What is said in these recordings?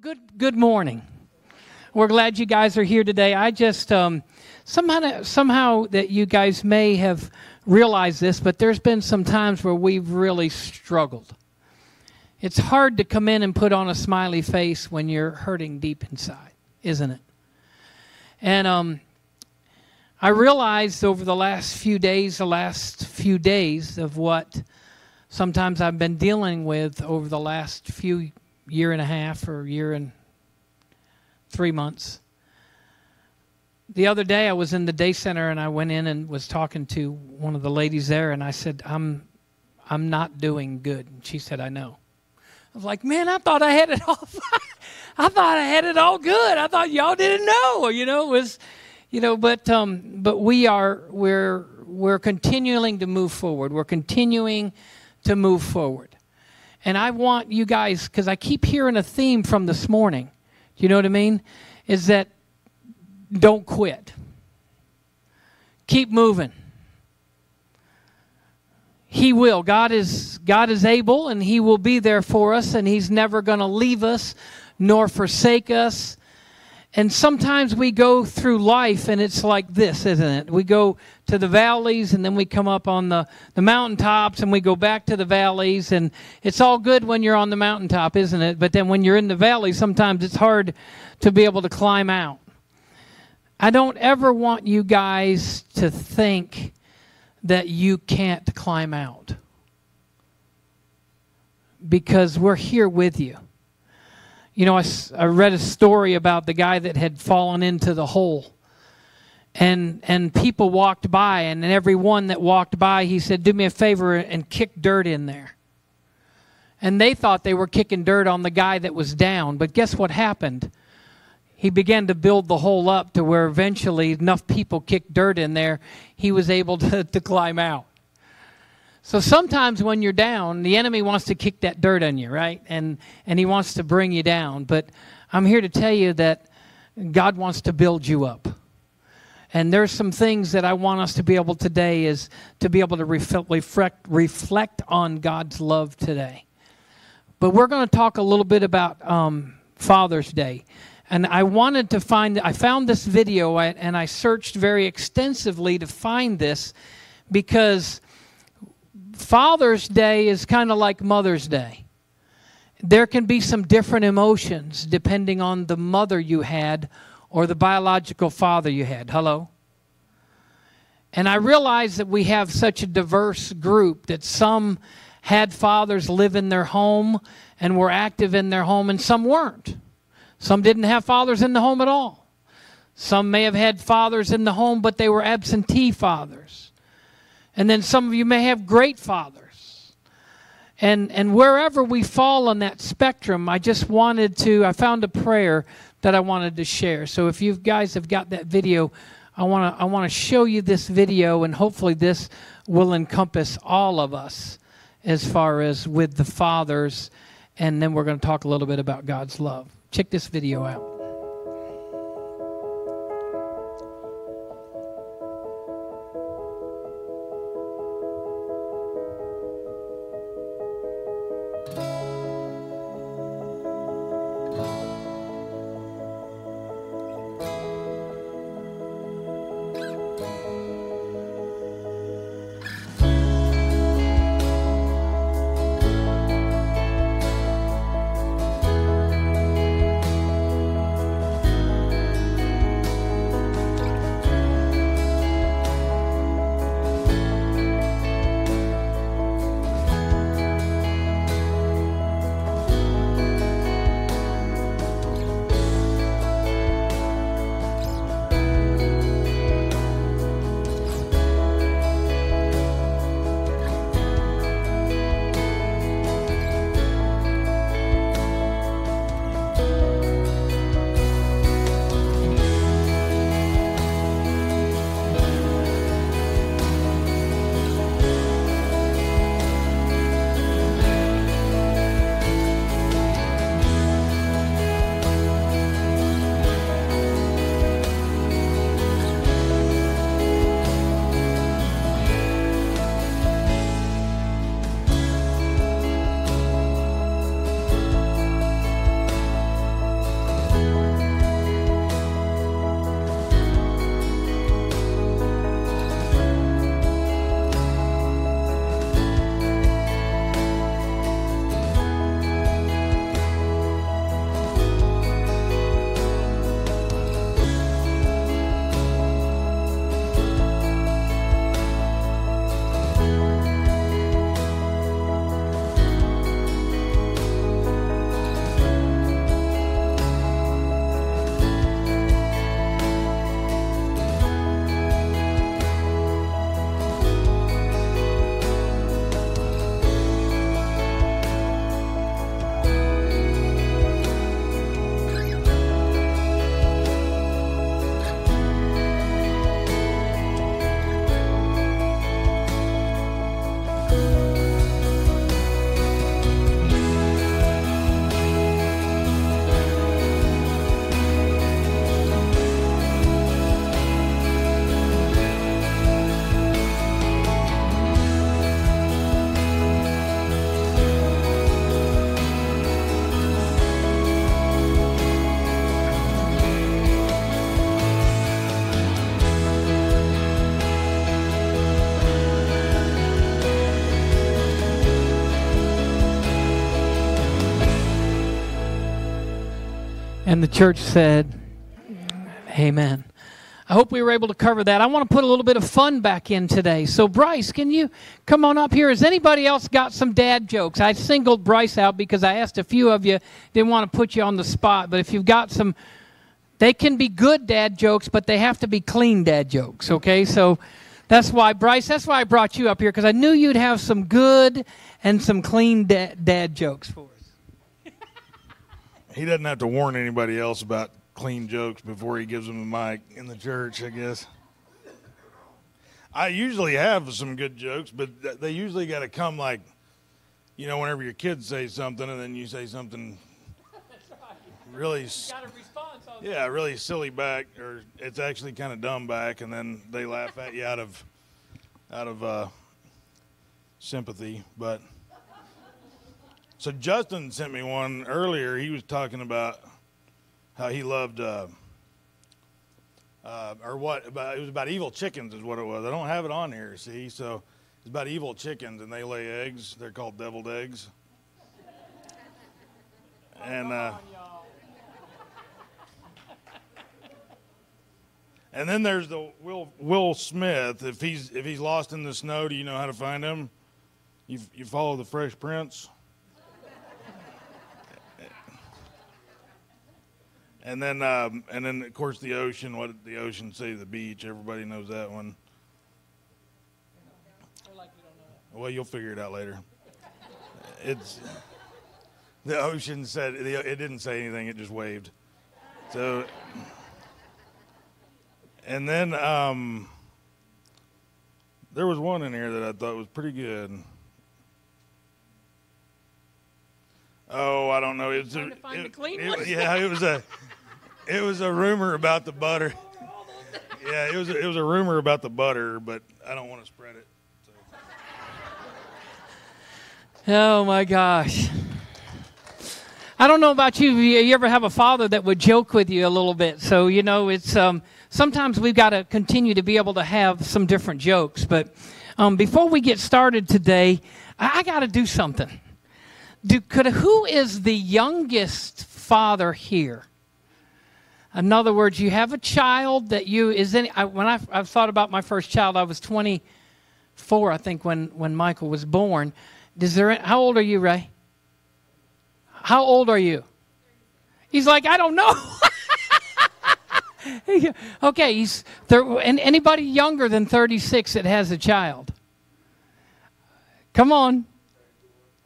good good morning. We're glad you guys are here today. I just um, somehow somehow that you guys may have realized this, but there's been some times where we've really struggled. It's hard to come in and put on a smiley face when you're hurting deep inside, isn't it? And um, I realized over the last few days, the last few days of what sometimes I've been dealing with over the last few year and a half or year and three months. The other day I was in the day center and I went in and was talking to one of the ladies there and I said, I'm I'm not doing good. And she said, I know. I was like, man, I thought I had it all I thought I had it all good. I thought y'all didn't know. You know, it was you know, but um but we are we're we're continuing to move forward. We're continuing to move forward. And I want you guys, because I keep hearing a theme from this morning, Do you know what I mean? Is that don't quit. Keep moving. He will. God is God is able and he will be there for us and he's never going to leave us nor forsake us. And sometimes we go through life and it's like this, isn't it? We go to the valleys and then we come up on the, the mountaintops and we go back to the valleys. And it's all good when you're on the mountaintop, isn't it? But then when you're in the valley, sometimes it's hard to be able to climb out. I don't ever want you guys to think that you can't climb out because we're here with you. You know, I, I read a story about the guy that had fallen into the hole. And, and people walked by, and every one that walked by, he said, Do me a favor and kick dirt in there. And they thought they were kicking dirt on the guy that was down. But guess what happened? He began to build the hole up to where eventually enough people kicked dirt in there, he was able to, to climb out. So sometimes when you're down, the enemy wants to kick that dirt on you, right? And and he wants to bring you down. But I'm here to tell you that God wants to build you up. And there's some things that I want us to be able today is to be able to reflect reflect on God's love today. But we're going to talk a little bit about um, Father's Day. And I wanted to find, I found this video and I searched very extensively to find this because Father's Day is kind of like Mother's Day. There can be some different emotions depending on the mother you had or the biological father you had. Hello? And I realize that we have such a diverse group that some had fathers live in their home and were active in their home, and some weren't. Some didn't have fathers in the home at all. Some may have had fathers in the home, but they were absentee fathers. And then some of you may have great fathers. And, and wherever we fall on that spectrum, I just wanted to, I found a prayer that I wanted to share. So if you guys have got that video, I want to I want to show you this video, and hopefully this will encompass all of us as far as with the fathers. And then we're going to talk a little bit about God's love. Check this video out. And the church said, Amen. I hope we were able to cover that. I want to put a little bit of fun back in today. So, Bryce, can you come on up here? Has anybody else got some dad jokes? I singled Bryce out because I asked a few of you, didn't want to put you on the spot, but if you've got some, they can be good dad jokes, but they have to be clean dad jokes, okay? So, that's why, Bryce, that's why I brought you up here because I knew you'd have some good and some clean da- dad jokes for us. He doesn't have to warn anybody else about clean jokes before he gives them the mic in the church, I guess. I usually have some good jokes, but they usually got to come like, you know, whenever your kids say something and then you say something really, yeah, really silly back, or it's actually kind of dumb back, and then they laugh at you out of, out of uh, sympathy. But so Justin sent me one earlier. He was talking about how he loved, uh, uh, or what? About, it was about evil chickens, is what it was. I don't have it on here, see? So it's about evil chickens, and they lay eggs. They're called deviled eggs. And uh, and then there's the Will Will Smith. If he's if he's lost in the snow, do you know how to find him? You you follow the Fresh Prince. And then, um, and then, of course, the ocean. What did the ocean say? The beach. Everybody knows that one. Well, you'll figure it out later. It's the ocean said it didn't say anything. It just waved. So, and then um, there was one in here that I thought was pretty good. Oh, I don't know. It was a, it, it, yeah, it was a it was a rumor about the butter. Yeah, it was a, it was a rumor about the butter, but I don't want to spread it. So. Oh my gosh. I don't know about you. You ever have a father that would joke with you a little bit? So you know, it's um, sometimes we've got to continue to be able to have some different jokes. But um, before we get started today, I, I got to do something. Do, could who is the youngest father here? In other words, you have a child that you is any. I, when I, I've thought about my first child, I was 24, I think, when when Michael was born. Is there? How old are you, Ray? How old are you? He's like, I don't know. okay, he's there, and anybody younger than 36 that has a child. Come on.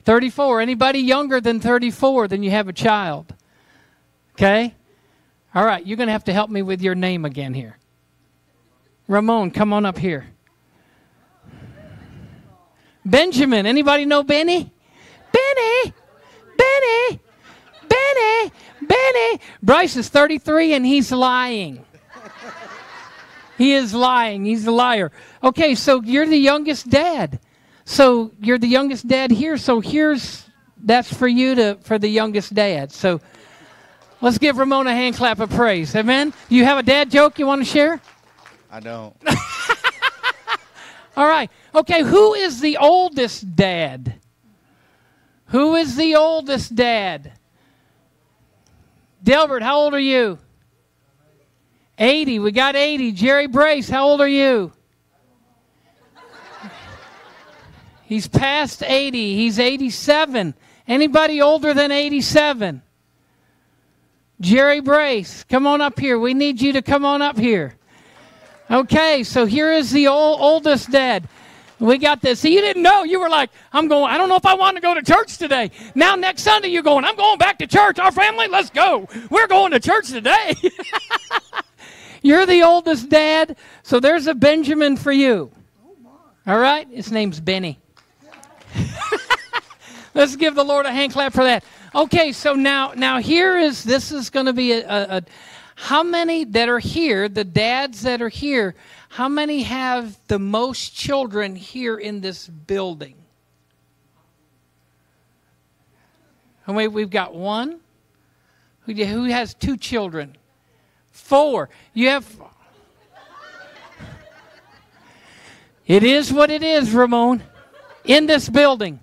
34. Anybody younger than 34 then you have a child. Okay? All right, you're going to have to help me with your name again here. Ramon, come on up here. Benjamin, anybody know Benny? Benny, Benny, Benny, Benny. Bryce is 33 and he's lying. He is lying. He's a liar. Okay, so you're the youngest dad. So you're the youngest dad here. So here's that's for you to for the youngest dad. So Let's give Ramon a hand clap of praise. Amen. You have a dad joke you want to share? I don't. All right. Okay, who is the oldest dad? Who is the oldest dad? Delbert, how old are you? 80. We got 80. Jerry Brace, how old are you? He's past 80. He's 87. Anybody older than 87? Jerry Brace, come on up here. We need you to come on up here. Okay, so here is the old, oldest dad. We got this. See, you didn't know. You were like, I'm going, I don't know if I want to go to church today. Now, next Sunday, you're going, I'm going back to church. Our family, let's go. We're going to church today. you're the oldest dad, so there's a Benjamin for you. All right? His name's Benny. let's give the Lord a hand clap for that. Okay, so now now here is this is going to be a, a, a how many that are here, the dads that are here, how many have the most children here in this building? Many? We've got one. Who, who has two children? Four. You have. It is what it is, Ramon. In this building.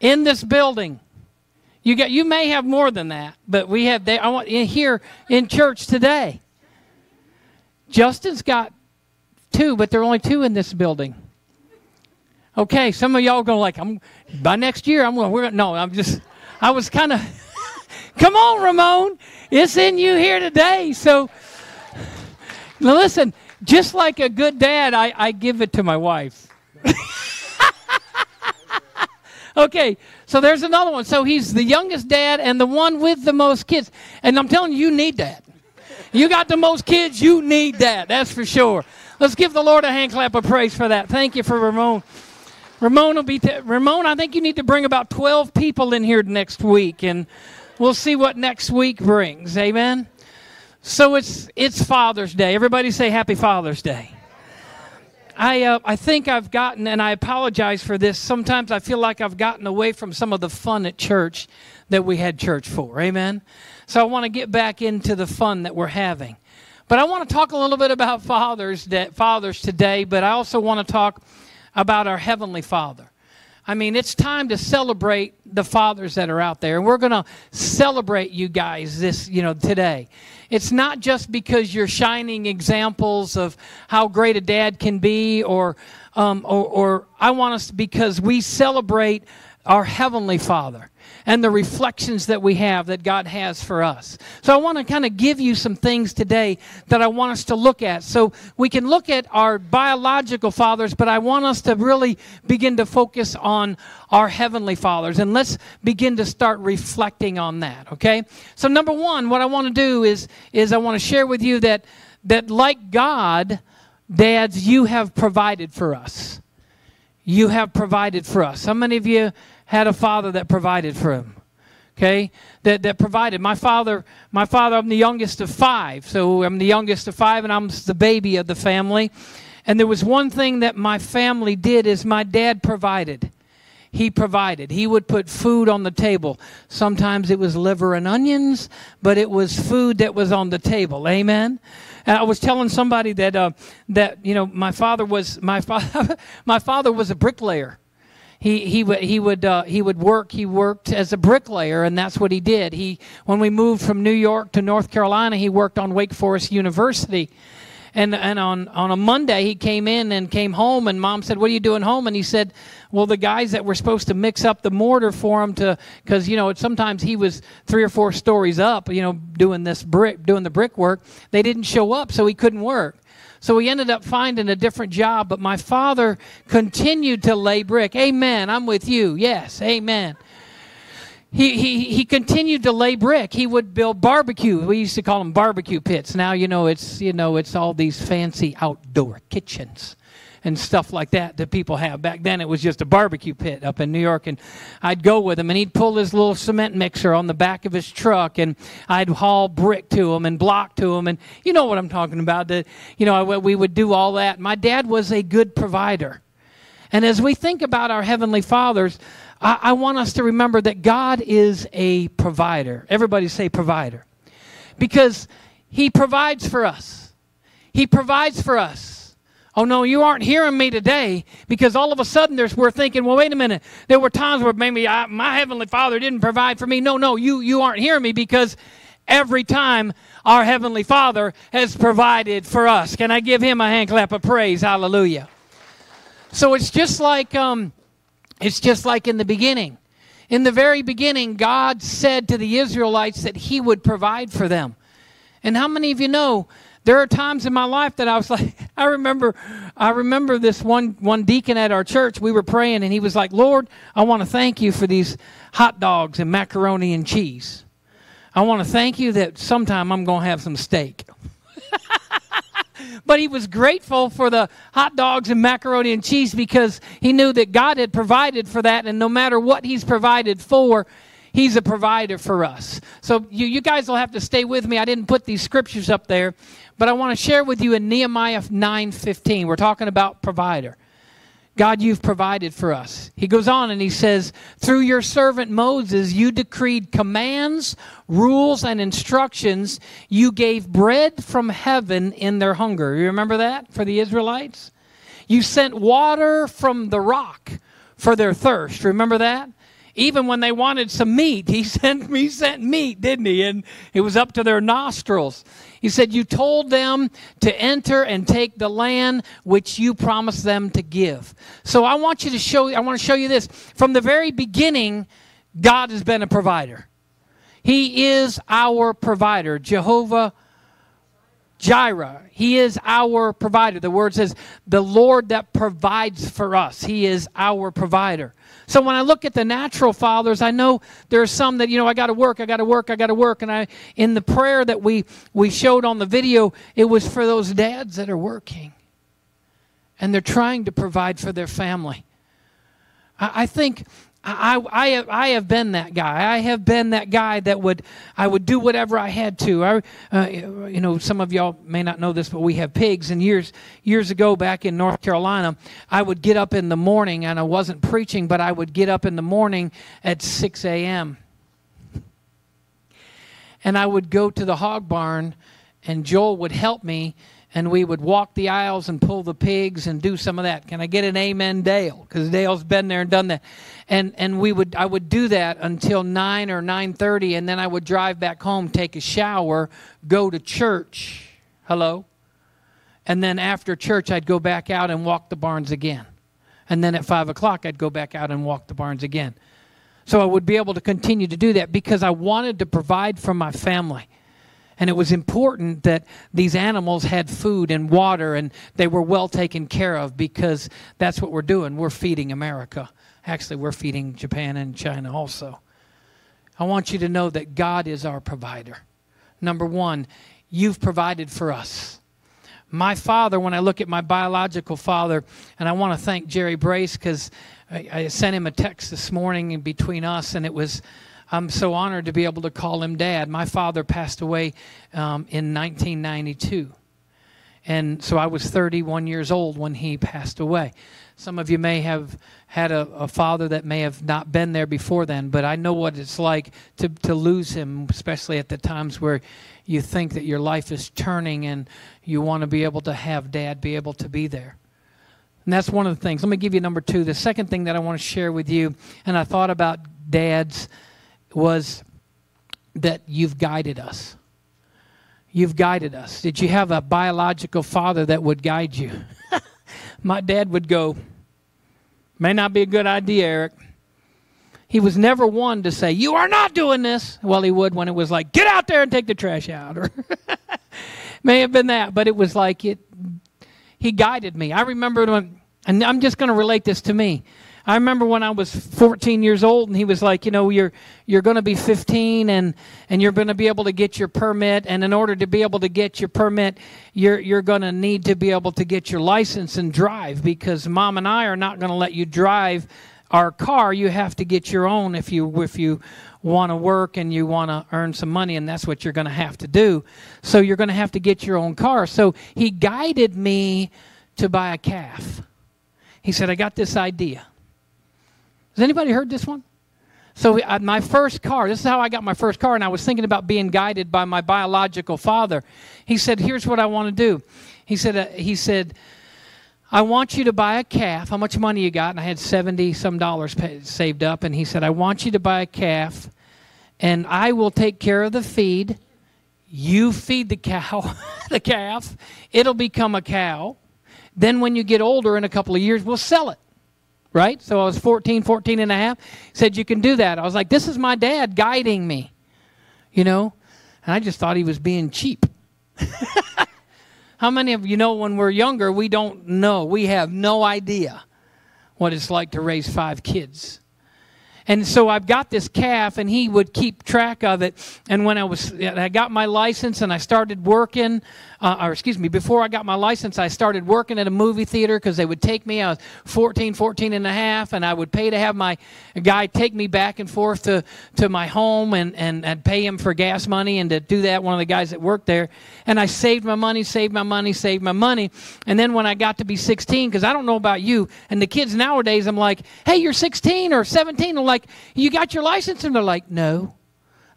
In this building. You got you may have more than that, but we have they I want in here in church today. Justin's got two, but there are only two in this building. Okay, some of y'all gonna like, I'm by next year I'm going. We're no, I'm just. I was kind of. come on, Ramon, it's in you here today. So, listen, just like a good dad, I, I give it to my wife. okay, so there's another one. So he's the youngest dad and the one with the most kids. And I'm telling you, you need that. You got the most kids, you need that. That's for sure. Let's give the Lord a hand clap of praise for that. Thank you for Ramon. Ramon will be t- Ramon. I think you need to bring about twelve people in here next week, and we'll see what next week brings. Amen. So it's it's Father's Day. Everybody say Happy Father's Day. I uh, I think I've gotten, and I apologize for this. Sometimes I feel like I've gotten away from some of the fun at church that we had church for. Amen. So I want to get back into the fun that we're having. But I want to talk a little bit about fathers, that, fathers today, but I also want to talk about our Heavenly Father. I mean, it's time to celebrate the fathers that are out there. And we're going to celebrate you guys this, you know, today. It's not just because you're shining examples of how great a dad can be or, um, or, or I want us because we celebrate our Heavenly Father and the reflections that we have that God has for us. So I want to kind of give you some things today that I want us to look at. So we can look at our biological fathers, but I want us to really begin to focus on our heavenly fathers and let's begin to start reflecting on that, okay? So number 1, what I want to do is is I want to share with you that that like God, dads, you have provided for us. You have provided for us. How many of you had a father that provided for him? Okay? That, that provided. My father my father i'm the youngest of five. So i'm the youngest of five and i'm the baby of the family. And there was one thing that my family did is my dad provided. He provided. He would put food on the table. Sometimes it was liver and onions but it was food that was on the table. Amen and I was telling somebody that uh, that you know my father was my father my father was a bricklayer he he would he would uh, he would work. He worked as a bricklayer, and that's what he did. He when we moved from New York to North Carolina, he worked on Wake Forest University. And, and on, on a Monday, he came in and came home, and mom said, What are you doing home? And he said, Well, the guys that were supposed to mix up the mortar for him to, because, you know, sometimes he was three or four stories up, you know, doing this brick, doing the brickwork. They didn't show up, so he couldn't work. So he ended up finding a different job, but my father continued to lay brick. Amen. I'm with you. Yes. Amen. He, he, he continued to lay brick. He would build barbecue. We used to call them barbecue pits. Now you know it's you know it's all these fancy outdoor kitchens and stuff like that that people have. Back then, it was just a barbecue pit up in New York, and I'd go with him, and he'd pull his little cement mixer on the back of his truck, and I'd haul brick to him and block to him, and you know what I'm talking about. That you know we would do all that. My dad was a good provider, and as we think about our heavenly fathers. I, I want us to remember that God is a provider. Everybody say provider. Because He provides for us. He provides for us. Oh no, you aren't hearing me today because all of a sudden there's we're thinking, well, wait a minute. There were times where maybe I, my heavenly Father didn't provide for me. No, no, you you aren't hearing me because every time our heavenly Father has provided for us. Can I give him a hand clap of praise? Hallelujah. So it's just like um, it's just like in the beginning. In the very beginning, God said to the Israelites that He would provide for them. And how many of you know there are times in my life that I was like, I remember, I remember this one one deacon at our church. We were praying, and he was like, "Lord, I want to thank you for these hot dogs and macaroni and cheese. I want to thank you that sometime I'm going to have some steak." but he was grateful for the hot dogs and macaroni and cheese because he knew that God had provided for that, and no matter what He's provided for, He's a provider for us. So you, you guys will have to stay with me. I didn't put these scriptures up there, but I want to share with you in Nehemiah 9:15. We're talking about provider. God, you've provided for us. He goes on and he says, Through your servant Moses, you decreed commands, rules, and instructions. You gave bread from heaven in their hunger. You remember that for the Israelites? You sent water from the rock for their thirst. Remember that? Even when they wanted some meat, he sent me sent meat, didn't he? And it was up to their nostrils. He said, You told them to enter and take the land which you promised them to give. So I want you to show I want to show you this. From the very beginning, God has been a provider. He is our provider. Jehovah Jireh. He is our provider. The word says, the Lord that provides for us. He is our provider. So when I look at the natural fathers, I know there are some that, you know, I got to work, I got to work, I got to work. And I, in the prayer that we, we showed on the video, it was for those dads that are working and they're trying to provide for their family. I, I think I, I, have, I have been that guy. I have been that guy that would I would do whatever I had to. I, uh, you know, some of y'all may not know this, but we have pigs. And years years ago, back in North Carolina, I would get up in the morning, and I wasn't preaching, but I would get up in the morning at 6 a.m. And I would go to the hog barn, and Joel would help me, and we would walk the aisles and pull the pigs and do some of that. Can I get an amen, Dale? Because Dale's been there and done that. And and we would I would do that until nine or nine thirty, and then I would drive back home, take a shower, go to church. Hello. And then after church, I'd go back out and walk the barns again. And then at five o'clock, I'd go back out and walk the barns again. So I would be able to continue to do that because I wanted to provide for my family. And it was important that these animals had food and water and they were well taken care of because that's what we're doing. We're feeding America. Actually, we're feeding Japan and China also. I want you to know that God is our provider. Number one, you've provided for us. My father, when I look at my biological father, and I want to thank Jerry Brace because I, I sent him a text this morning in between us, and it was I'm so honored to be able to call him dad. My father passed away um, in 1992. And so I was 31 years old when he passed away. Some of you may have had a, a, father that may have not been there before then, but I know what it's like to, to lose him, especially at the times where you think that your life is turning and you want to be able to have dad be able to be there. And that's one of the things. Let me give you number two. The second thing that I want to share with you, and I thought about dads was that you've guided us. You've guided us. Did you have a biological father that would guide you? My dad would go, may not be a good idea, Eric. He was never one to say, You are not doing this. Well, he would when it was like, Get out there and take the trash out. Or may have been that, but it was like it. He guided me. I remember when, and I'm just going to relate this to me. I remember when I was 14 years old, and he was like, you know, you're you're going to be 15, and and you're going to be able to get your permit, and in order to be able to get your permit, you're you're going to need to be able to get your license and drive because mom and I are not going to let you drive our car. You have to get your own if you if you want to work and you want to earn some money, and that's what you're going to have to do. So you're going to have to get your own car. So he guided me to buy a calf. He said, I got this idea. Has anybody heard this one? So uh, my first car, this is how I got my first car, and I was thinking about being guided by my biological father. He said, "Here's what I want to do." He said, uh, "He said, I want you to buy a calf. How much money you got?" And I had seventy some dollars saved up, and he said, "I want you to buy a calf, and I will take care of the feed. You feed the cow, the calf. It'll become a cow. Then when you get older, in a couple of years, we'll sell it." Right? So I was 14, 14 and a half. He said, You can do that. I was like, This is my dad guiding me, you know? And I just thought he was being cheap. How many of you know when we're younger, we don't know? We have no idea what it's like to raise five kids. And so I've got this calf, and he would keep track of it. And when I was, I got my license and I started working, uh, or excuse me, before I got my license, I started working at a movie theater because they would take me. I was 14, 14 and a half, and I would pay to have my guy take me back and forth to, to my home and, and I'd pay him for gas money and to do that, one of the guys that worked there. And I saved my money, saved my money, saved my money. And then when I got to be 16, because I don't know about you, and the kids nowadays, I'm like, hey, you're 16 or 17. I'm like, you got your license? And they're like, no.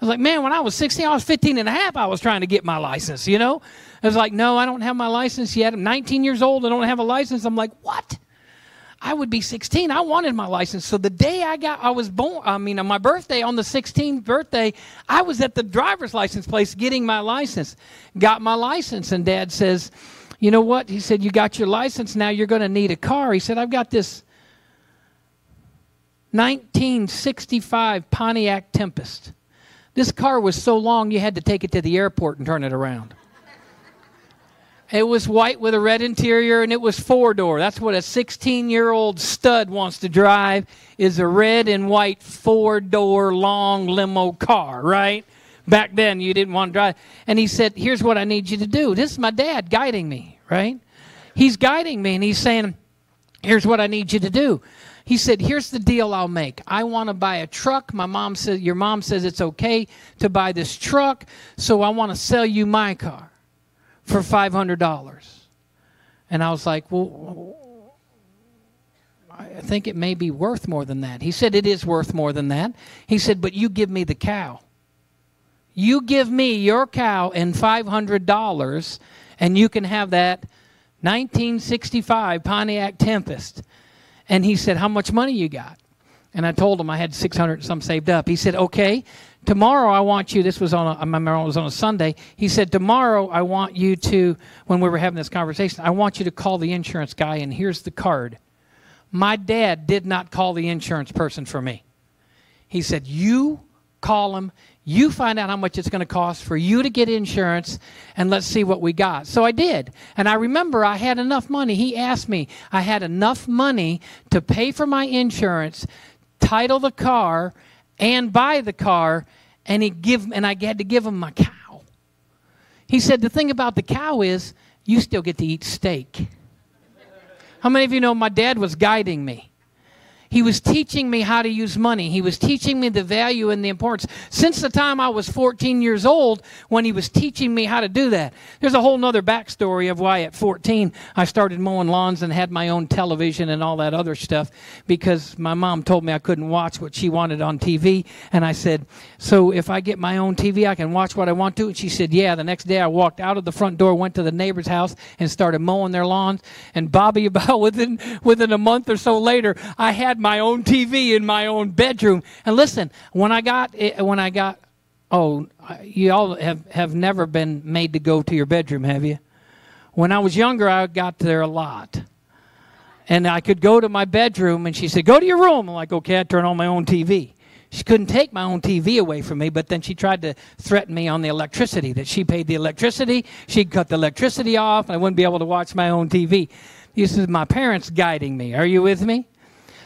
Was like, man, when I was 16, I was 15 and a half, I was trying to get my license, you know? I was like, no, I don't have my license yet. I'm 19 years old, I don't have a license. I'm like, what? I would be 16. I wanted my license. So the day I got, I was born, I mean, on my birthday, on the 16th birthday, I was at the driver's license place getting my license. Got my license, and dad says, You know what? He said, You got your license. Now you're going to need a car. He said, I've got this 1965 Pontiac Tempest. This car was so long you had to take it to the airport and turn it around. It was white with a red interior and it was four door. That's what a 16 year old stud wants to drive is a red and white four door long limo car, right? Back then you didn't want to drive. And he said, Here's what I need you to do. This is my dad guiding me, right? He's guiding me and he's saying, Here's what I need you to do. He said, Here's the deal I'll make. I want to buy a truck. My mom says, Your mom says it's okay to buy this truck, so I want to sell you my car for $500. And I was like, well, I think it may be worth more than that. He said, it is worth more than that. He said, but you give me the cow. You give me your cow and $500, and you can have that 1965 Pontiac Tempest. And he said, how much money you got? And I told him I had 600 some saved up. He said, okay, tomorrow I want you, this was on a, remember it was on a Sunday. He said, tomorrow I want you to, when we were having this conversation, I want you to call the insurance guy and here's the card. My dad did not call the insurance person for me. He said, you call him, you find out how much it's going to cost for you to get insurance, and let's see what we got. So I did. And I remember I had enough money. He asked me, I had enough money to pay for my insurance, title the car, and buy the car, and he give and I had to give him my cow. He said the thing about the cow is you still get to eat steak. How many of you know my dad was guiding me? He was teaching me how to use money. He was teaching me the value and the importance. Since the time I was 14 years old, when he was teaching me how to do that. There's a whole nother backstory of why at 14 I started mowing lawns and had my own television and all that other stuff because my mom told me I couldn't watch what she wanted on TV. And I said, So if I get my own TV, I can watch what I want to? And she said, Yeah. The next day I walked out of the front door, went to the neighbor's house, and started mowing their lawns. And Bobby, about within, within a month or so later, I had my own TV in my own bedroom. And listen, when I got eh, when I got oh, you all have have never been made to go to your bedroom, have you? When I was younger, I got there a lot. And I could go to my bedroom and she said, "Go to your room." I'm like, "Okay." I turn on my own TV. She couldn't take my own TV away from me, but then she tried to threaten me on the electricity that she paid the electricity, she'd cut the electricity off, and I wouldn't be able to watch my own TV. This is my parents guiding me. Are you with me?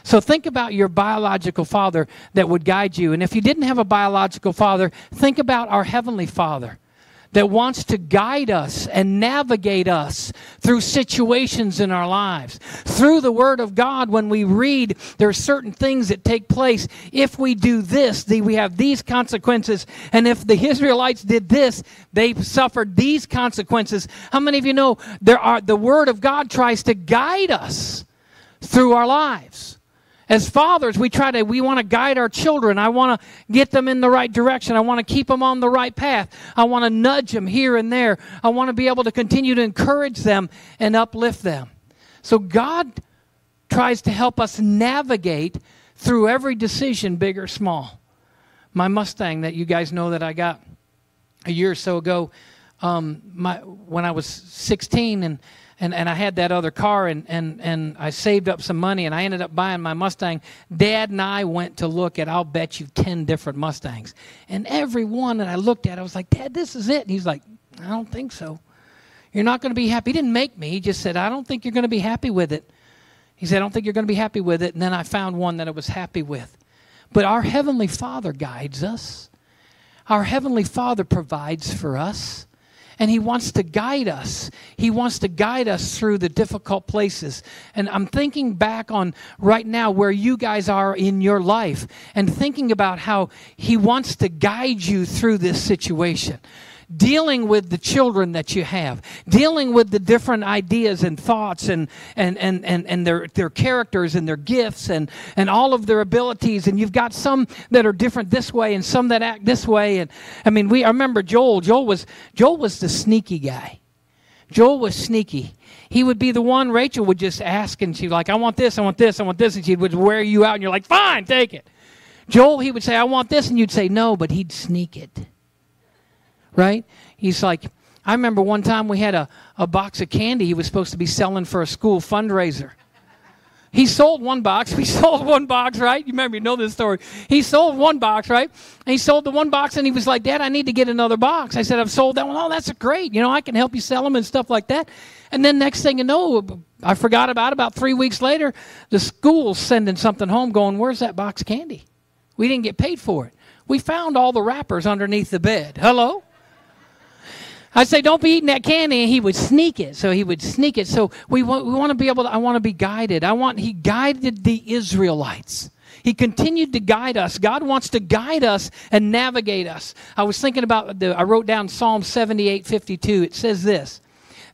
So think about your biological father that would guide you. And if you didn't have a biological father, think about our heavenly father that wants to guide us and navigate us through situations in our lives. Through the Word of God, when we read, there are certain things that take place. If we do this, we have these consequences. And if the Israelites did this, they suffered these consequences. How many of you know there are the Word of God tries to guide us through our lives? As fathers we try to we want to guide our children. I want to get them in the right direction. I want to keep them on the right path. I want to nudge them here and there. I want to be able to continue to encourage them and uplift them. So god tries to help us navigate through every decision big or small. My mustang that you guys know that i got a year or so ago um, my, when i was 16 and and, and I had that other car and, and, and I saved up some money and I ended up buying my Mustang. Dad and I went to look at, I'll bet you, 10 different Mustangs. And every one that I looked at, I was like, Dad, this is it. And he's like, I don't think so. You're not going to be happy. He didn't make me. He just said, I don't think you're going to be happy with it. He said, I don't think you're going to be happy with it. And then I found one that I was happy with. But our Heavenly Father guides us. Our Heavenly Father provides for us and He wants to guide us. He wants to guide us through the difficult places. And I'm thinking back on right now where you guys are in your life and thinking about how He wants to guide you through this situation dealing with the children that you have, dealing with the different ideas and thoughts and, and, and, and, and their, their characters and their gifts and, and all of their abilities. And you've got some that are different this way and some that act this way. And I mean, we, I remember Joel. Joel was, Joel was the sneaky guy. Joel was sneaky. He would be the one Rachel would just ask, and she'd be like, I want this, I want this, I want this, and she would wear you out, and you're like, fine, take it. Joel, he would say, I want this, and you'd say no, but he'd sneak it. Right? He's like, I remember one time we had a, a box of candy he was supposed to be selling for a school fundraiser. He sold one box. We sold one box, right? You remember, you know this story. He sold one box, right? And he sold the one box, and he was like, Dad, I need to get another box. I said, I've sold that one. Oh, that's great. You know, I can help you sell them and stuff like that. And then next thing you know, I forgot about. About three weeks later, the school's sending something home going, Where's that box of candy? We didn't get paid for it. We found all the wrappers underneath the bed. Hello? I'd say, don't be eating that candy, and he would sneak it. So he would sneak it. So we want, we want to be able to, I want to be guided. I want, he guided the Israelites. He continued to guide us. God wants to guide us and navigate us. I was thinking about the, I wrote down Psalm 78 52. It says this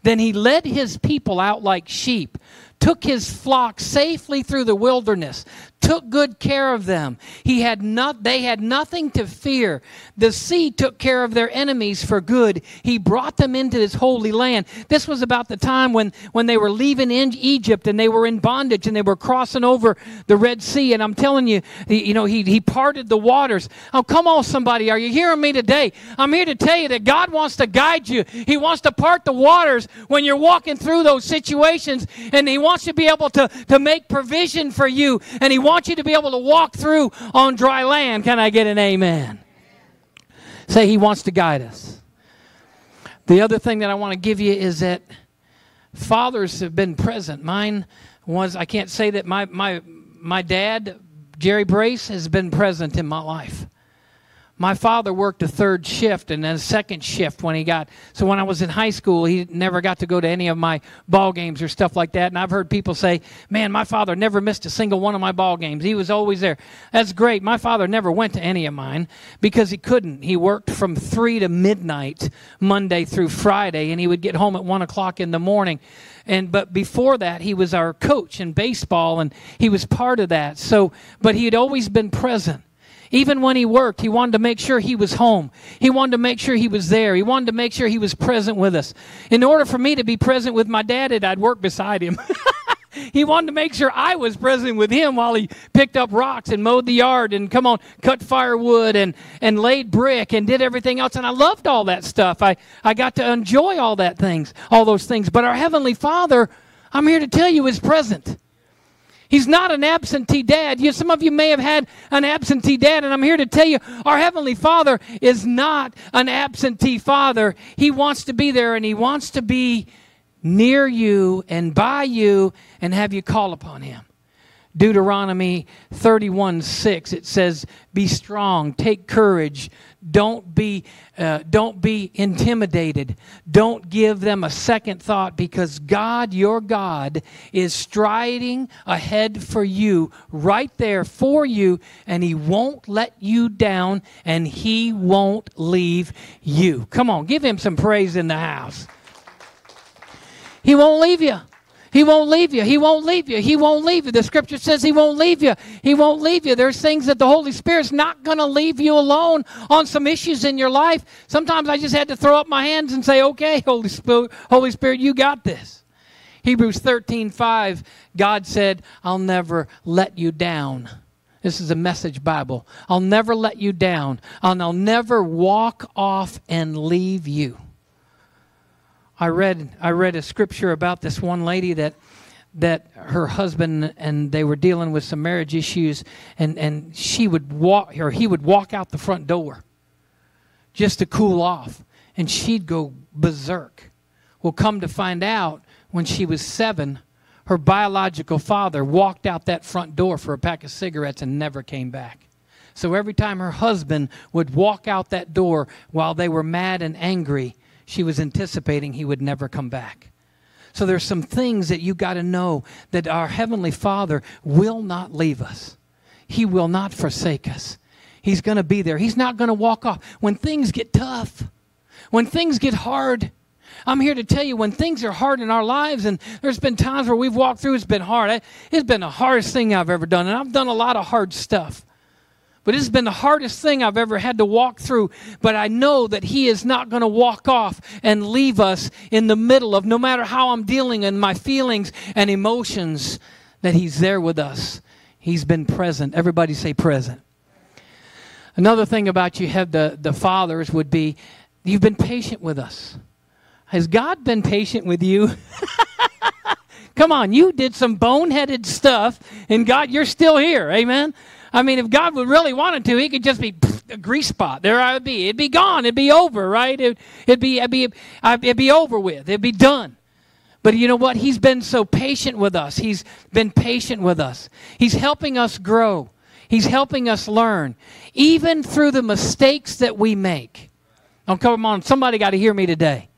Then he led his people out like sheep took his flock safely through the wilderness, took good care of them. He had not, they had nothing to fear. The sea took care of their enemies for good. He brought them into his holy land. This was about the time when, when they were leaving in Egypt and they were in bondage and they were crossing over the Red Sea. And I'm telling you, you know, he, he parted the waters. Oh, come on, somebody. Are you hearing me today? I'm here to tell you that God wants to guide you. He wants to part the waters when you're walking through those situations and he wants to be able to, to make provision for you, and He wants you to be able to walk through on dry land. Can I get an amen? Say, He wants to guide us. The other thing that I want to give you is that fathers have been present. Mine was, I can't say that my, my, my dad, Jerry Brace, has been present in my life my father worked a third shift and then a second shift when he got so when i was in high school he never got to go to any of my ball games or stuff like that. And i've heard people say man my father never missed a single one of my ball games. He was always there. That's great. My father never went to any of mine because he couldn't. He worked from three to midnight monday through friday and he would get home at one o'clock in the morning. And but before that he was our coach in baseball and he was part of that. So but he had always been present even when he worked, he wanted to make sure he was home. He wanted to make sure he was there. He wanted to make sure he was present with us. In order for me to be present with my dad, I'd work beside him. he wanted to make sure I was present with him while he picked up rocks and mowed the yard and come on, cut firewood and, and laid brick and did everything else. And I loved all that stuff. I, I got to enjoy all that things, all those things. But our Heavenly Father, I'm here to tell you, is present. He's not an absentee dad. You, some of you may have had an absentee dad, and I'm here to tell you our Heavenly Father is not an absentee father. He wants to be there, and He wants to be near you and by you and have you call upon Him. Deuteronomy 31 6, it says, Be strong, take courage, don't be, uh, don't be intimidated. Don't give them a second thought because God, your God, is striding ahead for you, right there for you, and He won't let you down and He won't leave you. Come on, give Him some praise in the house. He won't leave you. He won't leave you. He won't leave you. He won't leave you. The scripture says He won't leave you. He won't leave you. There's things that the Holy Spirit's not going to leave you alone on some issues in your life. Sometimes I just had to throw up my hands and say, okay, Holy Spirit, Holy Spirit you got this. Hebrews 13 5, God said, I'll never let you down. This is a message Bible. I'll never let you down, and I'll never walk off and leave you. I read I read a scripture about this one lady that that her husband and they were dealing with some marriage issues and and she would walk or he would walk out the front door just to cool off and she'd go berserk. Well, come to find out when she was 7, her biological father walked out that front door for a pack of cigarettes and never came back. So every time her husband would walk out that door while they were mad and angry, she was anticipating he would never come back. So there's some things that you got to know that our heavenly Father will not leave us. He will not forsake us. He's going to be there. He's not going to walk off when things get tough. When things get hard, I'm here to tell you when things are hard in our lives, and there's been times where we've walked through, it's been hard. It's been the hardest thing I've ever done, and I've done a lot of hard stuff. But it's been the hardest thing I've ever had to walk through. But I know that He is not going to walk off and leave us in the middle of no matter how I'm dealing in my feelings and emotions, that He's there with us. He's been present. Everybody say present. Another thing about you have the, the fathers would be you've been patient with us. Has God been patient with you? Come on, you did some boneheaded stuff, and God, you're still here. Amen. I mean, if God would really wanted to, He could just be a grease spot. There I would be. It'd be gone. It'd be over, right? It, would be, it'd be, it'd be over with. It'd be done. But you know what? He's been so patient with us. He's been patient with us. He's helping us grow. He's helping us learn, even through the mistakes that we make. Oh, come on, somebody got to hear me today.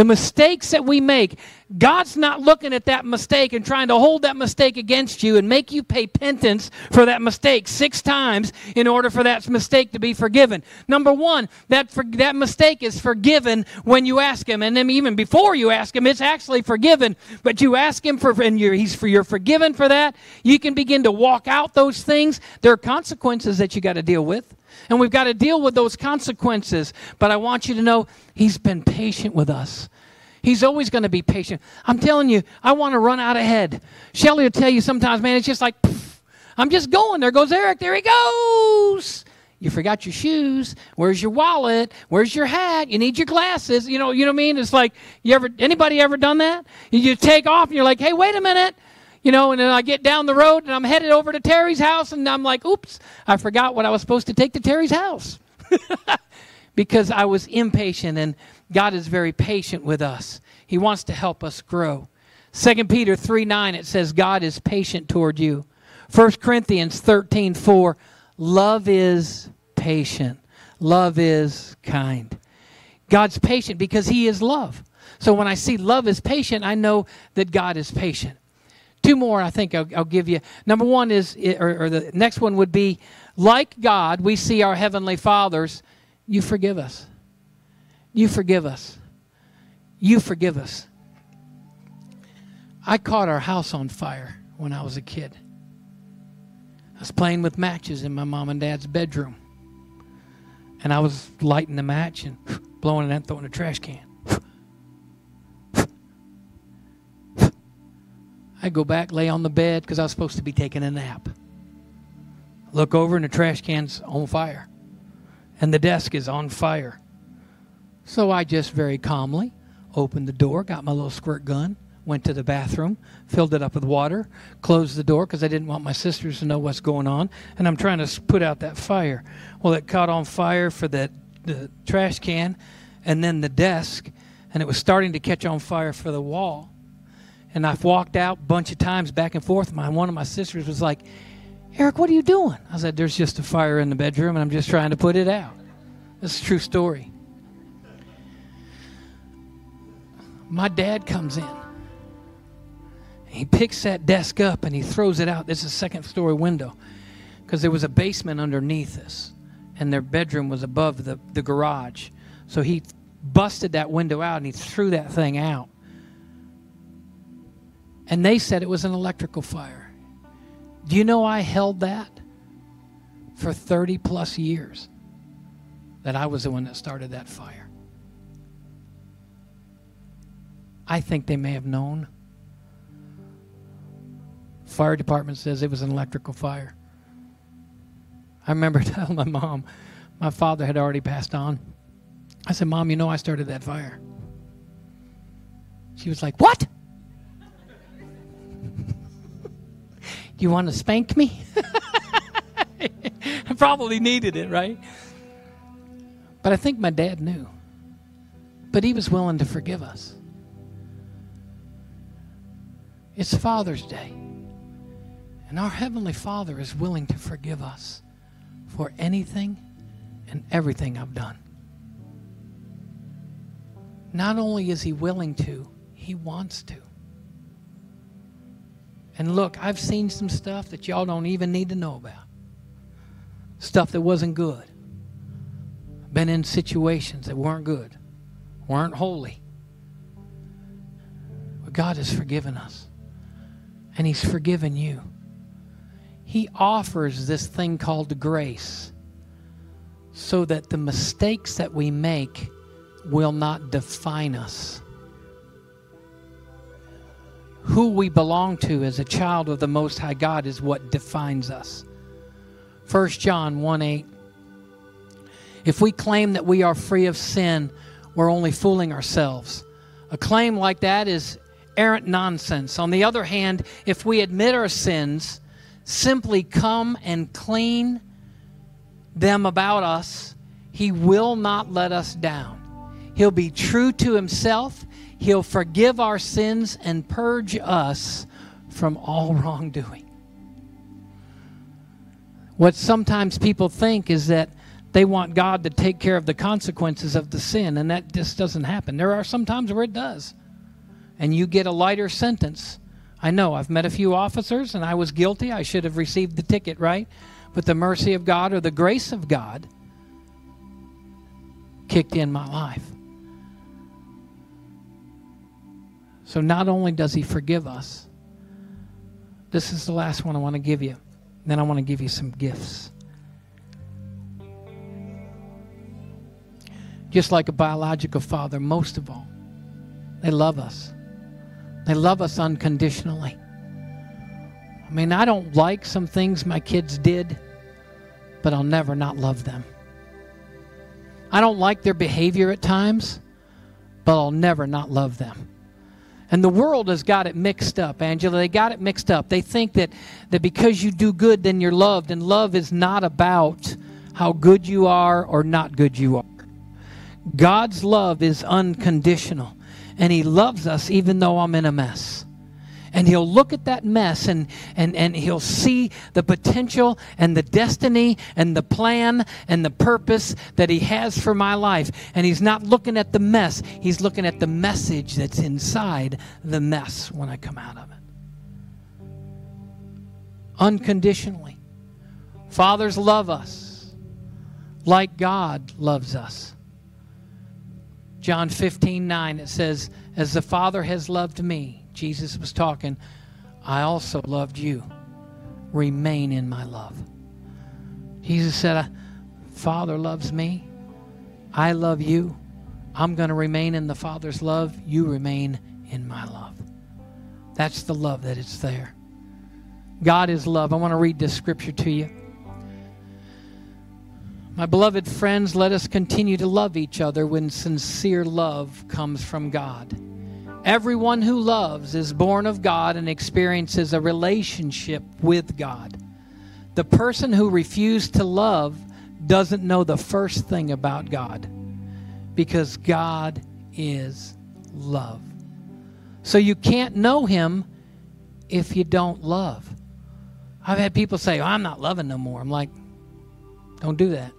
The mistakes that we make, God's not looking at that mistake and trying to hold that mistake against you and make you pay penance for that mistake six times in order for that mistake to be forgiven. Number one, that, for, that mistake is forgiven when you ask Him. And then even before you ask Him, it's actually forgiven. But you ask Him for, and you're, he's for, you're forgiven for that. You can begin to walk out those things. There are consequences that you got to deal with. And we've got to deal with those consequences. But I want you to know He's been patient with us. He's always going to be patient. I'm telling you, I want to run out ahead. Shelly will tell you sometimes, man, it's just like, poof, I'm just going. There goes Eric. There he goes. You forgot your shoes. Where's your wallet? Where's your hat? You need your glasses. You know, you know what I mean? It's like you ever anybody ever done that? You take off and you're like, hey, wait a minute. You know, and then I get down the road and I'm headed over to Terry's house and I'm like, oops, I forgot what I was supposed to take to Terry's house. because I was impatient and God is very patient with us. He wants to help us grow. 2 Peter 3 9, it says, God is patient toward you. 1 Corinthians 13 4, love is patient, love is kind. God's patient because He is love. So when I see love is patient, I know that God is patient. Two more, I think I'll, I'll give you. Number one is, or, or the next one would be, like God, we see our Heavenly Fathers, you forgive us. You forgive us. You forgive us. I caught our house on fire when I was a kid. I was playing with matches in my mom and dad's bedroom. And I was lighting the match and blowing it and throwing a trash can. I go back, lay on the bed because I was supposed to be taking a nap. Look over and the trash can's on fire. And the desk is on fire. So I just very calmly opened the door, got my little squirt gun, went to the bathroom, filled it up with water, closed the door because I didn't want my sisters to know what's going on, and I'm trying to put out that fire. Well, it caught on fire for the, the trash can and then the desk, and it was starting to catch on fire for the wall. And I've walked out a bunch of times back and forth. My one of my sisters was like, Eric, what are you doing? I said, There's just a fire in the bedroom, and I'm just trying to put it out. This is a true story. My dad comes in. He picks that desk up and he throws it out. This is a second story window because there was a basement underneath this, and their bedroom was above the, the garage. So he busted that window out and he threw that thing out. And they said it was an electrical fire. Do you know I held that for 30 plus years? That I was the one that started that fire. I think they may have known. Fire department says it was an electrical fire. I remember telling my mom, my father had already passed on. I said, Mom, you know I started that fire. She was like, What? You want to spank me? I probably needed it, right? But I think my dad knew. But he was willing to forgive us. It's Father's Day. And our Heavenly Father is willing to forgive us for anything and everything I've done. Not only is He willing to, He wants to. And look, I've seen some stuff that y'all don't even need to know about. Stuff that wasn't good. Been in situations that weren't good, weren't holy. But God has forgiven us. And He's forgiven you. He offers this thing called grace so that the mistakes that we make will not define us. Who we belong to as a child of the Most High God is what defines us. 1 John 1 8. If we claim that we are free of sin, we're only fooling ourselves. A claim like that is errant nonsense. On the other hand, if we admit our sins, simply come and clean them about us, He will not let us down. He'll be true to Himself. He'll forgive our sins and purge us from all wrongdoing. What sometimes people think is that they want God to take care of the consequences of the sin, and that just doesn't happen. There are some times where it does, and you get a lighter sentence. I know, I've met a few officers, and I was guilty. I should have received the ticket, right? But the mercy of God or the grace of God kicked in my life. So not only does He forgive us, this is the last one I want to give you. Then I want to give you some gifts. just like a biological father, most of all. They love us. They love us unconditionally. I mean, I don't like some things my kids did, but I'll never not love them. I don't like their behavior at times, but I'll never not love them. And the world has got it mixed up, Angela. They got it mixed up. They think that, that because you do good, then you're loved. And love is not about how good you are or not good you are. God's love is unconditional, and He loves us even though I'm in a mess. And he'll look at that mess and, and, and he'll see the potential and the destiny and the plan and the purpose that he has for my life. And he's not looking at the mess, he's looking at the message that's inside the mess when I come out of it. Unconditionally. Fathers love us like God loves us. John 15, 9, it says, As the Father has loved me, Jesus was talking, I also loved you. Remain in my love. Jesus said, uh, Father loves me. I love you. I'm going to remain in the Father's love. You remain in my love. That's the love that is there. God is love. I want to read this scripture to you. My beloved friends, let us continue to love each other when sincere love comes from God. Everyone who loves is born of God and experiences a relationship with God. The person who refused to love doesn't know the first thing about God because God is love. So you can't know Him if you don't love. I've had people say, oh, I'm not loving no more. I'm like, don't do that.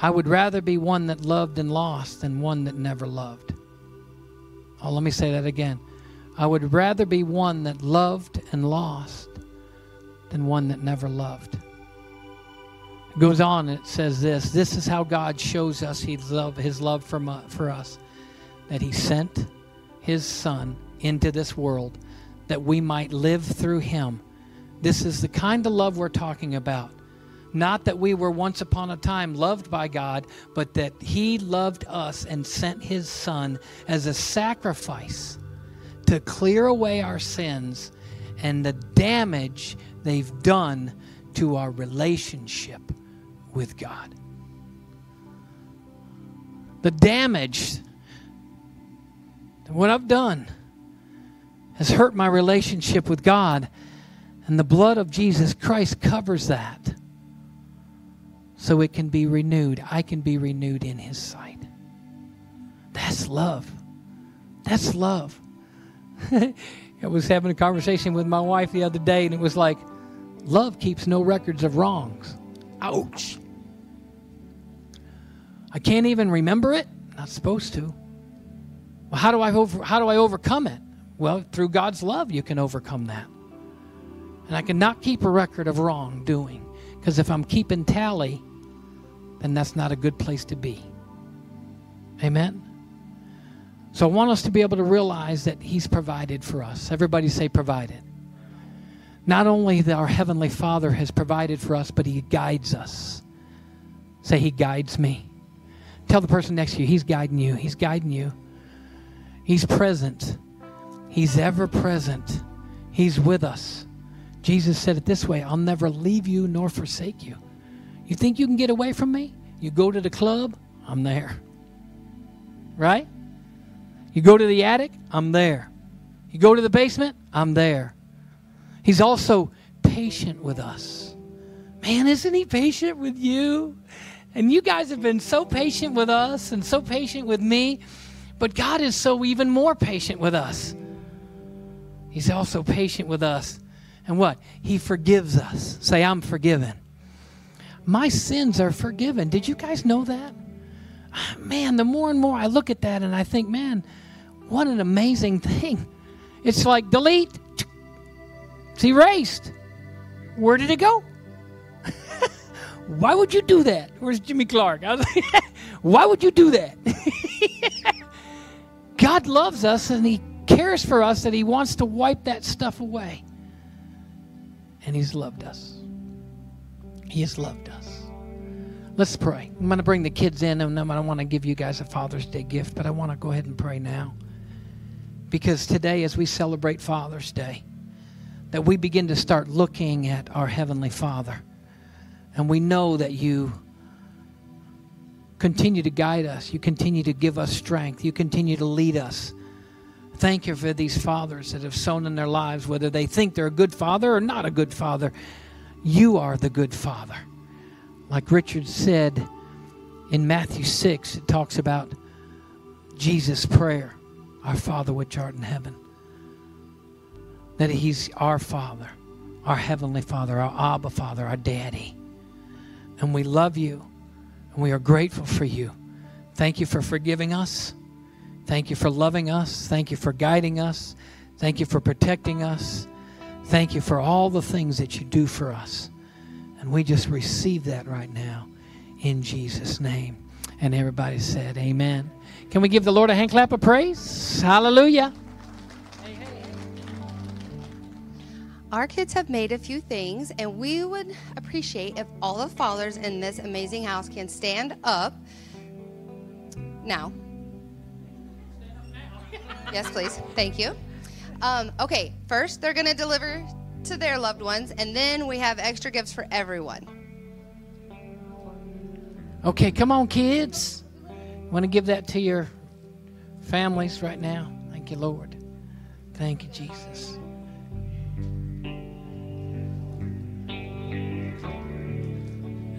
I would rather be one that loved and lost than one that never loved. Oh, let me say that again. I would rather be one that loved and lost than one that never loved. It goes on and it says this This is how God shows us his love, his love for, uh, for us that he sent his Son into this world that we might live through him. This is the kind of love we're talking about. Not that we were once upon a time loved by God, but that He loved us and sent His Son as a sacrifice to clear away our sins and the damage they've done to our relationship with God. The damage, what I've done, has hurt my relationship with God, and the blood of Jesus Christ covers that so it can be renewed. I can be renewed in His sight. That's love. That's love. I was having a conversation with my wife the other day, and it was like, love keeps no records of wrongs. Ouch. I can't even remember it. Not supposed to. Well, how do I over, how do I overcome it? Well, through God's love, you can overcome that. And I cannot keep a record of wrongdoing because if I'm keeping tally, then that's not a good place to be. Amen? So I want us to be able to realize that He's provided for us. Everybody say provided. Not only that our Heavenly Father has provided for us, but He guides us. Say, He guides me. Tell the person next to you, He's guiding you. He's guiding you. He's present. He's ever present. He's with us. Jesus said it this way I'll never leave you nor forsake you. You think you can get away from me? You go to the club, I'm there. Right? You go to the attic, I'm there. You go to the basement, I'm there. He's also patient with us. Man, isn't he patient with you? And you guys have been so patient with us and so patient with me, but God is so even more patient with us. He's also patient with us. And what? He forgives us. Say, I'm forgiven. My sins are forgiven. Did you guys know that? Man, the more and more I look at that and I think, man, what an amazing thing. It's like delete, it's erased. Where did it go? Why would you do that? Where's Jimmy Clark? Like, Why would you do that? God loves us and He cares for us that He wants to wipe that stuff away. And He's loved us. He has loved us. Let's pray. I'm going to bring the kids in, and I don't want to give you guys a Father's Day gift, but I want to go ahead and pray now. Because today, as we celebrate Father's Day, that we begin to start looking at our Heavenly Father. And we know that you continue to guide us, you continue to give us strength, you continue to lead us. Thank you for these fathers that have sown in their lives, whether they think they're a good father or not a good father. You are the good father. Like Richard said in Matthew 6, it talks about Jesus' prayer, Our Father which art in heaven. That He's our Father, our Heavenly Father, our Abba Father, our Daddy. And we love you, and we are grateful for you. Thank you for forgiving us. Thank you for loving us. Thank you for guiding us. Thank you for protecting us. Thank you for all the things that you do for us. And we just receive that right now in Jesus' name. And everybody said, Amen. Can we give the Lord a hand clap of praise? Hallelujah. Our kids have made a few things, and we would appreciate if all the fathers in this amazing house can stand up now. Yes, please. Thank you. Um, okay, first they're going to deliver to their loved ones, and then we have extra gifts for everyone. Okay, come on, kids. Want to give that to your families right now? Thank you, Lord. Thank you, Jesus.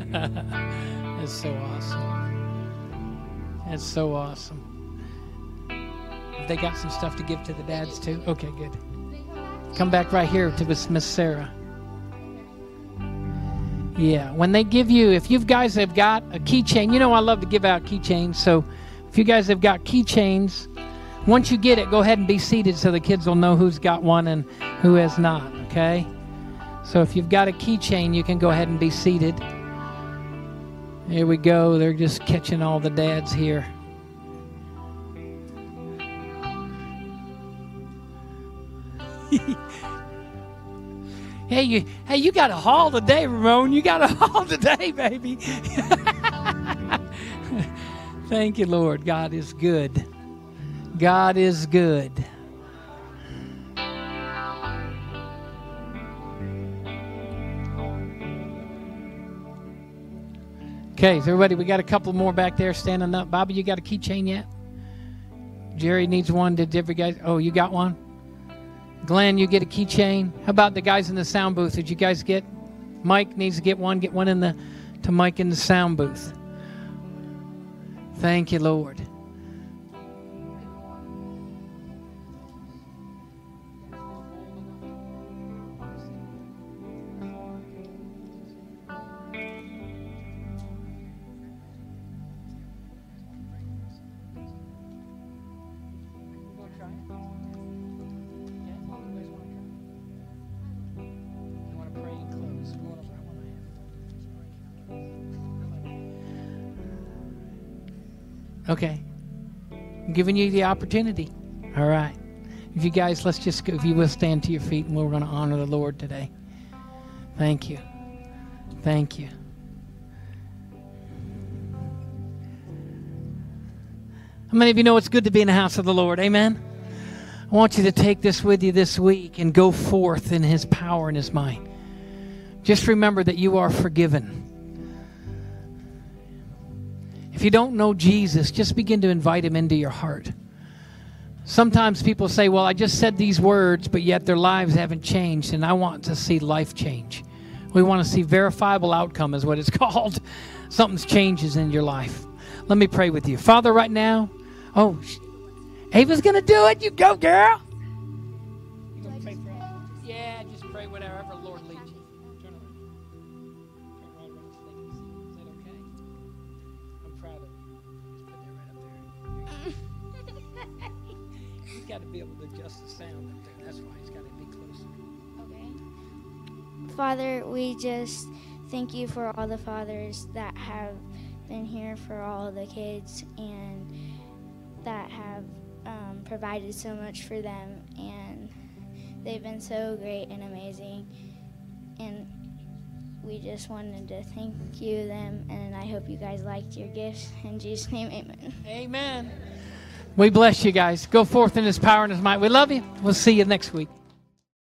That's so awesome. That's so awesome. They got some stuff to give to the dads too? Okay, good. Come back right here to Miss Sarah. Yeah, when they give you, if you guys have got a keychain, you know I love to give out keychains. So if you guys have got keychains, once you get it, go ahead and be seated so the kids will know who's got one and who has not. Okay. So if you've got a keychain, you can go ahead and be seated. Here we go. They're just catching all the dads here. Hey, you, hey, you got a haul today, Ramon. You got a haul today, baby. Thank you, Lord. God is good. God is good. Okay, so everybody, we got a couple more back there standing up. Bobby, you got a keychain yet? Jerry needs one. Did every guy? Oh, you got one. Glenn, you get a keychain. How about the guys in the sound booth? Did you guys get? Mike needs to get one. Get one in the to Mike in the sound booth. Thank you, Lord. Okay. I'm giving you the opportunity. All right. If you guys, let's just, go, if you will stand to your feet and we're going to honor the Lord today. Thank you. Thank you. How many of you know it's good to be in the house of the Lord? Amen. I want you to take this with you this week and go forth in His power and His might. Just remember that you are forgiven. If you don't know Jesus, just begin to invite Him into your heart. Sometimes people say, Well, I just said these words, but yet their lives haven't changed, and I want to see life change. We want to see verifiable outcome, is what it's called. Something's changes in your life. Let me pray with you. Father, right now, oh, Ava's going to do it. You go, girl. Father, we just thank you for all the fathers that have been here for all the kids and that have um, provided so much for them. And they've been so great and amazing. And we just wanted to thank you, them, and I hope you guys liked your gifts. In Jesus' name, amen. Amen. We bless you guys. Go forth in his power and his might. We love you. We'll see you next week.